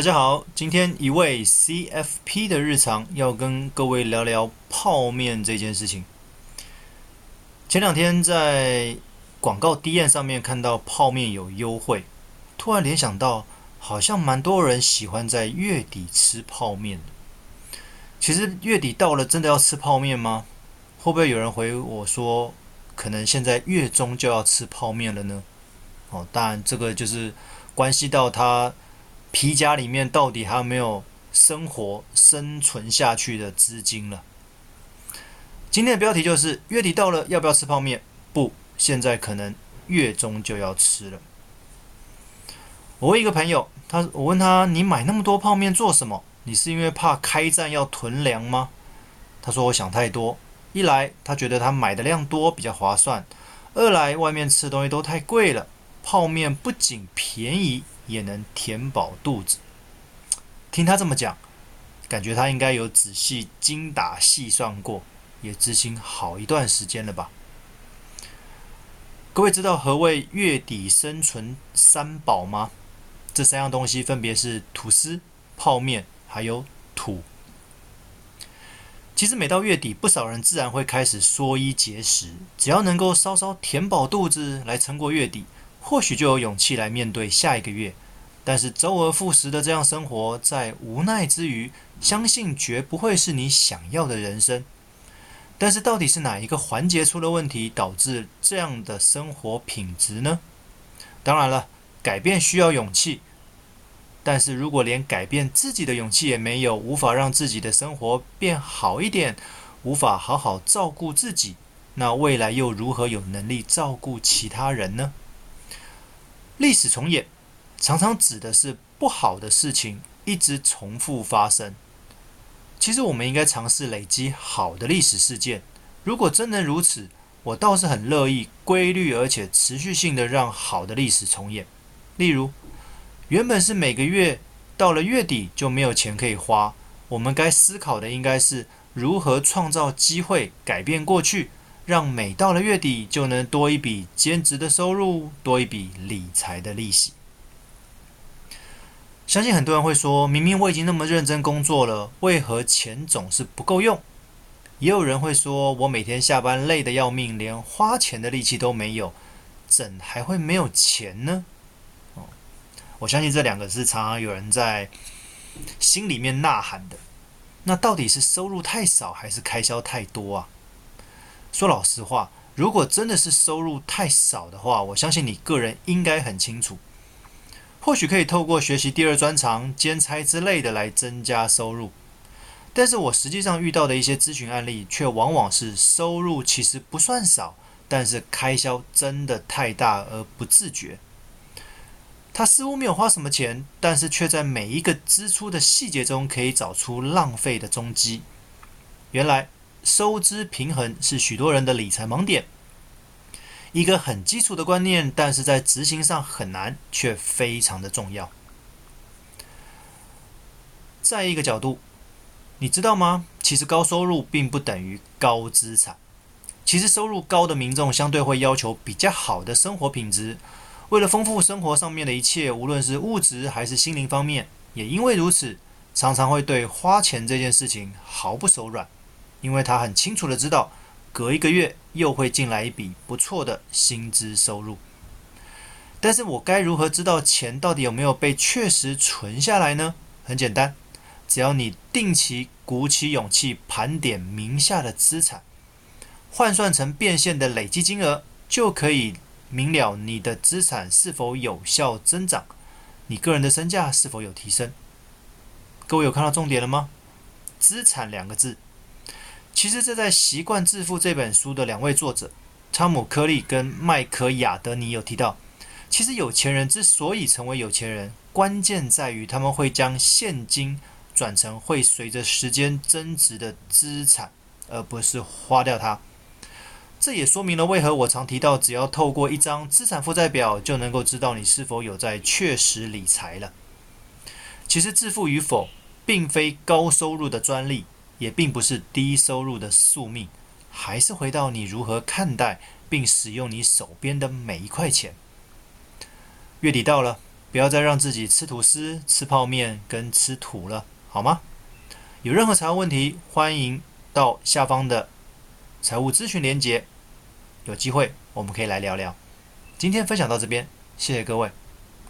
大家好，今天一位 CFP 的日常要跟各位聊聊泡面这件事情。前两天在广告 DM 上面看到泡面有优惠，突然联想到，好像蛮多人喜欢在月底吃泡面。其实月底到了，真的要吃泡面吗？会不会有人回我说，可能现在月中就要吃泡面了呢？哦，当然这个就是关系到他。皮夹里面到底还有没有生活生存下去的资金了？今天的标题就是月底到了，要不要吃泡面？不，现在可能月中就要吃了。我问一个朋友，他我问他，你买那么多泡面做什么？你是因为怕开战要囤粮吗？他说我想太多。一来他觉得他买的量多比较划算，二来外面吃的东西都太贵了，泡面不仅便宜。也能填饱肚子。听他这么讲，感觉他应该有仔细精打细算过，也执行好一段时间了吧？各位知道何谓月底生存三宝吗？这三样东西分别是吐司、泡面，还有土。其实每到月底，不少人自然会开始缩衣节食，只要能够稍稍填饱肚子来撑过月底。或许就有勇气来面对下一个月，但是周而复始的这样生活，在无奈之余，相信绝不会是你想要的人生。但是到底是哪一个环节出了问题，导致这样的生活品质呢？当然了，改变需要勇气，但是如果连改变自己的勇气也没有，无法让自己的生活变好一点，无法好好照顾自己，那未来又如何有能力照顾其他人呢？历史重演，常常指的是不好的事情一直重复发生。其实我们应该尝试累积好的历史事件。如果真能如此，我倒是很乐意规律而且持续性的让好的历史重演。例如，原本是每个月到了月底就没有钱可以花，我们该思考的应该是如何创造机会，改变过去。让每到了月底就能多一笔兼职的收入，多一笔理财的利息。相信很多人会说，明明我已经那么认真工作了，为何钱总是不够用？也有人会说，我每天下班累得要命，连花钱的力气都没有，怎还会没有钱呢？哦，我相信这两个是常常有人在心里面呐喊的。那到底是收入太少，还是开销太多啊？说老实话，如果真的是收入太少的话，我相信你个人应该很清楚。或许可以透过学习第二专长、兼差之类的来增加收入。但是我实际上遇到的一些咨询案例，却往往是收入其实不算少，但是开销真的太大而不自觉。他似乎没有花什么钱，但是却在每一个支出的细节中可以找出浪费的踪迹。原来。收支平衡是许多人的理财盲点，一个很基础的观念，但是在执行上很难，却非常的重要。再一个角度，你知道吗？其实高收入并不等于高资产。其实收入高的民众相对会要求比较好的生活品质，为了丰富生活上面的一切，无论是物质还是心灵方面，也因为如此，常常会对花钱这件事情毫不手软。因为他很清楚的知道，隔一个月又会进来一笔不错的薪资收入。但是我该如何知道钱到底有没有被确实存下来呢？很简单，只要你定期鼓起勇气盘点名下的资产，换算成变现的累积金额，就可以明了你的资产是否有效增长，你个人的身价是否有提升。各位有看到重点了吗？资产两个字。其实这在《习惯致富》这本书的两位作者汤姆·柯利跟麦克亚德尼有提到，其实有钱人之所以成为有钱人，关键在于他们会将现金转成会随着时间增值的资产，而不是花掉它。这也说明了为何我常提到，只要透过一张资产负债表，就能够知道你是否有在确实理财了。其实致富与否，并非高收入的专利。也并不是低收入的宿命，还是回到你如何看待并使用你手边的每一块钱。月底到了，不要再让自己吃吐司、吃泡面跟吃土了，好吗？有任何财务问题，欢迎到下方的财务咨询连结，有机会我们可以来聊聊。今天分享到这边，谢谢各位。